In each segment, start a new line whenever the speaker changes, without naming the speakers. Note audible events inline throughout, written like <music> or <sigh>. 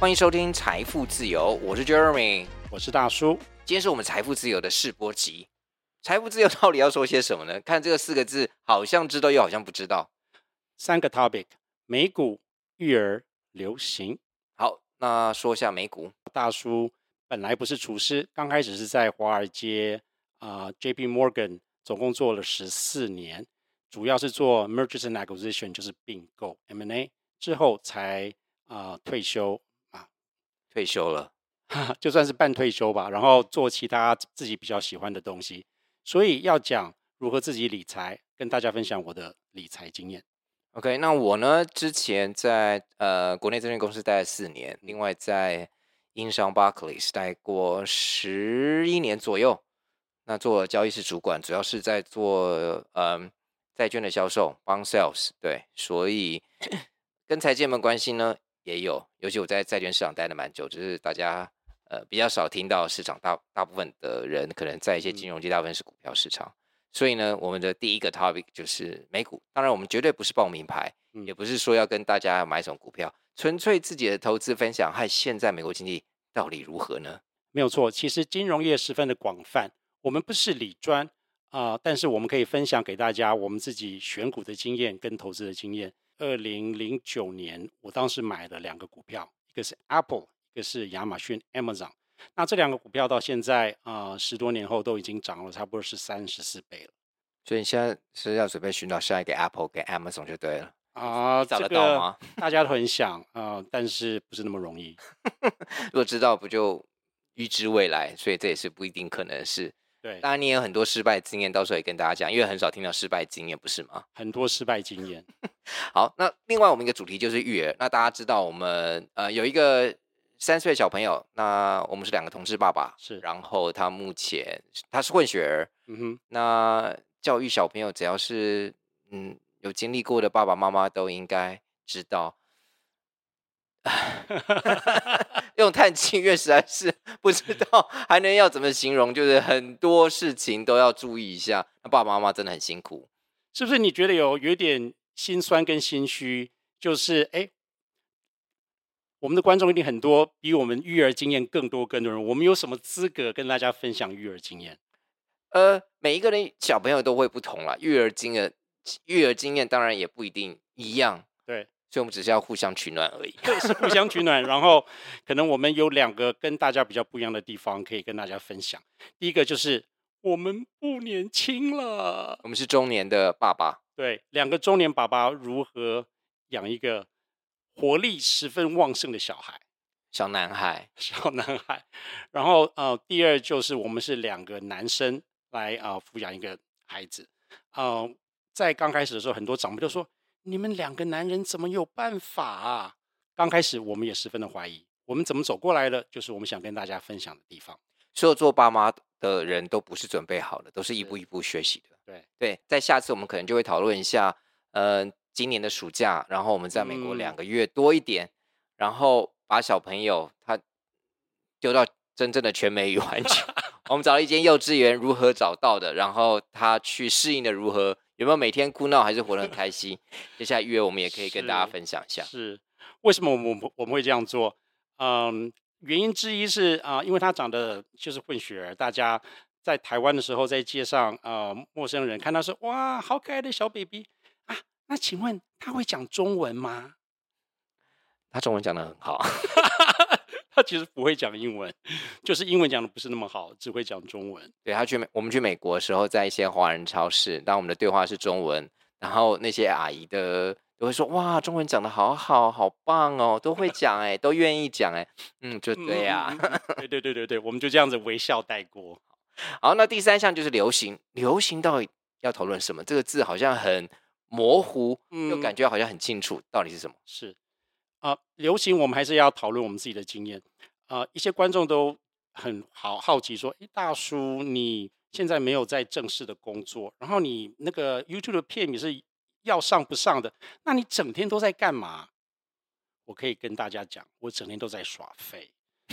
欢迎收听财富自由，我是 Jeremy，
我是大叔。
今天是我们财富自由的试播集。财富自由到底要说些什么呢？看这个四个字，好像知道又好像不知道。
三个 topic：美股、育儿、流行。
好，那说一下美股。
大叔本来不是厨师，刚开始是在华尔街啊、呃、，J.P. Morgan，总共做了十四年，主要是做 mergers and acquisition，就是并购 M&A，之后才啊、呃、退休。
退休了，<laughs>
就算是半退休吧，然后做其他自己比较喜欢的东西。所以要讲如何自己理财，跟大家分享我的理财经验。
OK，那我呢，之前在呃国内证券公司待了四年，另外在英商 Barclays 待过十一年左右。那做交易室主管，主要是在做嗯、呃、债券的销售，帮 sales。对，所以跟财经有没有关系呢？也有，尤其我在债券市场待了蛮久，只是大家呃比较少听到市场大大部分的人可能在一些金融界，大部分是股票市场，嗯、所以呢，我们的第一个 topic 就是美股。当然，我们绝对不是报名牌，嗯、也不是说要跟大家买什么股票，纯粹自己的投资分享。和现在美国经济到底如何呢？
没有错，其实金融业十分的广泛，我们不是理专啊、呃，但是我们可以分享给大家我们自己选股的经验跟投资的经验。二零零九年，我当时买了两个股票，一个是 Apple，一个是亚马逊 Amazon。那这两个股票到现在啊、呃，十多年后都已经涨了差不多是三十四倍了。
所以你现在是要准备寻找下一个 Apple 跟 Amazon 就对了
啊？呃、找得到吗？大家都很想啊、呃，但是不是那么容易。<laughs>
如果知道，不就预知未来？所以这也是不一定可能是。
对，
当然你也有很多失败经验，到时候也跟大家讲，因为很少听到失败经验，不是吗？
很多失败经验。<laughs>
好，那另外我们一个主题就是育儿。那大家知道我们呃有一个三岁小朋友，那我们是两个同志爸爸，
是。然
后他目前他是混血儿，嗯哼。那教育小朋友，只要是嗯有经历过的爸爸妈妈都应该知道。<laughs> 用叹气，因为实在是不知道还能要怎么形容，就是很多事情都要注意一下。那 <laughs> 爸爸妈妈真的很辛苦，
是不是？你觉得有有点心酸跟心虚？就是哎，我们的观众一定很多，比我们育儿经验更多更多人。我们有什么资格跟大家分享育儿经验？
呃，每一个人小朋友都会不同啦，育儿经验，育儿经验当然也不一定一样。
对。
所以，我们只是要互相取暖而已。
对，是互相取暖。<laughs> 然后，可能我们有两个跟大家比较不一样的地方，可以跟大家分享。第一个就是我们不年轻了，
我们是中年的爸爸。
对，两个中年爸爸如何养一个活力十分旺盛的小孩，
小男孩，
小男孩。然后，呃，第二就是我们是两个男生来啊、呃、抚养一个孩子。呃，在刚开始的时候，很多长辈都说。你们两个男人怎么有办法啊？刚开始我们也十分的怀疑，我们怎么走过来的？就是我们想跟大家分享的地方。
所有做爸妈的人都不是准备好的，都是一步一步学习的。
对
对，在下次我们可能就会讨论一下，呃，今年的暑假，然后我们在美国两个月多一点，嗯、然后把小朋友他丢到真正的全美语环境。<laughs> 我们找了一间幼稚园，如何找到的？然后他去适应的如何？有没有每天哭闹，还是活得很开心？接下来育儿我们也可以跟大家分享一下。
是，是为什么我们我们会这样做？嗯，原因之一是啊、呃，因为他长得就是混血儿，大家在台湾的时候，在街上啊、呃，陌生人看到说哇，好可爱的小 baby 啊，那请问他会讲中文吗？
他中文讲得很好。<laughs>
他其实不会讲英文，就是英文讲的不是那么好，只会讲中文。
对，他去美，我们去美国的时候，在一些华人超市，当我们的对话是中文，然后那些阿姨的都会说：“哇，中文讲的好好，好棒哦，都会讲哎，都愿意讲哎。”嗯，就对呀、啊，
对对对对对，我们就这样子微笑带过。<laughs>
好，那第三项就是流行，流行到底要讨论什么？这个字好像很模糊，又感觉好像很清楚，到底是什么？
是。啊、流行我们还是要讨论我们自己的经验。啊、一些观众都很好好奇说：“诶，大叔，你现在没有在正式的工作，然后你那个 YouTube 的片你是要上不上的？那你整天都在干嘛？”我可以跟大家讲，我整天都在耍废，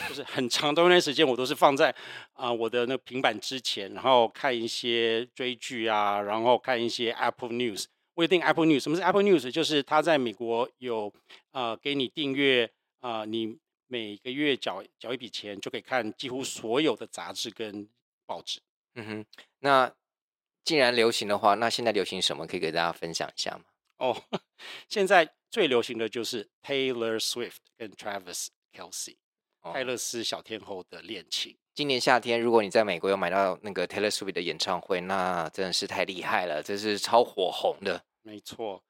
就是很长的一段时间我都是放在啊、我的那个平板之前，然后看一些追剧啊，然后看一些 Apple News。不一定 Apple News，什么是 Apple News？就是他在美国有呃给你订阅啊、呃，你每个月缴缴一笔钱，就可以看几乎所有的杂志跟报纸。
嗯哼，那既然流行的话，那现在流行什么？可以给大家分享一下吗？
哦，<laughs> 现在最流行的就是 Taylor Swift 跟 Travis Kelce，泰勒斯小天后的恋情。
今年夏天，如果你在美国有买到那个 Taylor Swift 的演唱会，那真的是太厉害了，这是超火红的。
没错，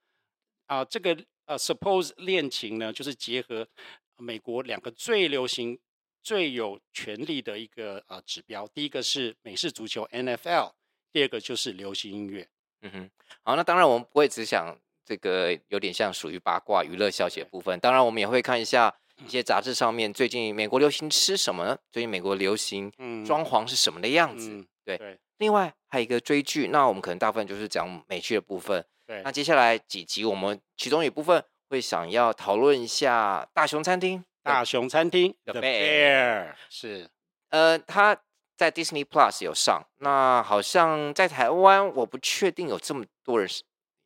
啊，这个呃，Suppose 恋情呢，就是结合美国两个最流行、最有权力的一个呃指标，第一个是美式足球 NFL，第二个就是流行音乐。
嗯哼，好，那当然我们不会只想这个有点像属于八卦娱乐消息的部分，当然我们也会看一下一些杂志上面最近美国流行吃什么呢？最近美国流行装潢是什么的样子？嗯、对，对，另外还有一个追剧，那我们可能大部分就是讲美剧的部分。对，那接下来几集，我们其中一部分会想要讨论一下大熊餐厅。
大熊餐厅，The Bear 是，
呃，它在 Disney Plus 有上。那好像在台湾，我不确定有这么多人，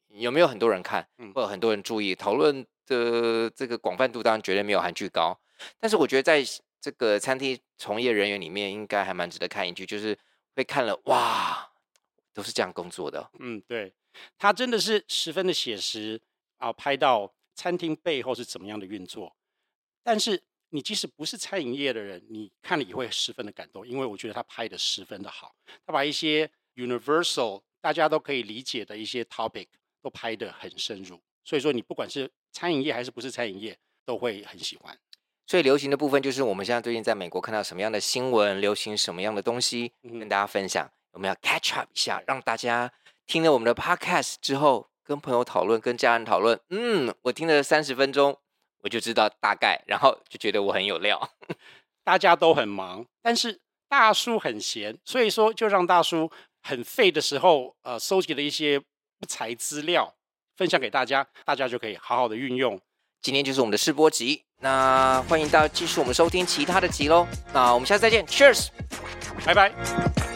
有没有很多人看，或者很多人注意讨论的这个广泛度，当然绝对没有韩剧高。但是我觉得在这个餐厅从业人员里面，应该还蛮值得看一句，就是会看了哇，都是这样工作的。
嗯，对。它真的是十分的写实啊，拍到餐厅背后是怎么样的运作。但是你即使不是餐饮业的人，你看了也会十分的感动，因为我觉得他拍的十分的好。他把一些 universal 大家都可以理解的一些 topic 都拍得很深入，所以说你不管是餐饮业还是不是餐饮业，都会很喜欢。
所以流行的部分就是我们现在最近在美国看到什么样的新闻，流行什么样的东西，跟大家分享。我们要 catch up 一下，让大家。听了我们的 podcast 之后，跟朋友讨论，跟家人讨论，嗯，我听了三十分钟，我就知道大概，然后就觉得我很有料。<laughs>
大家都很忙，但是大叔很闲，所以说就让大叔很废的时候，呃，收集了一些不才资料，分享给大家，大家就可以好好的运用。
今天就是我们的试播集，那欢迎大家继续我们收听其他的集喽。那我们下次再见，Cheers，
拜拜。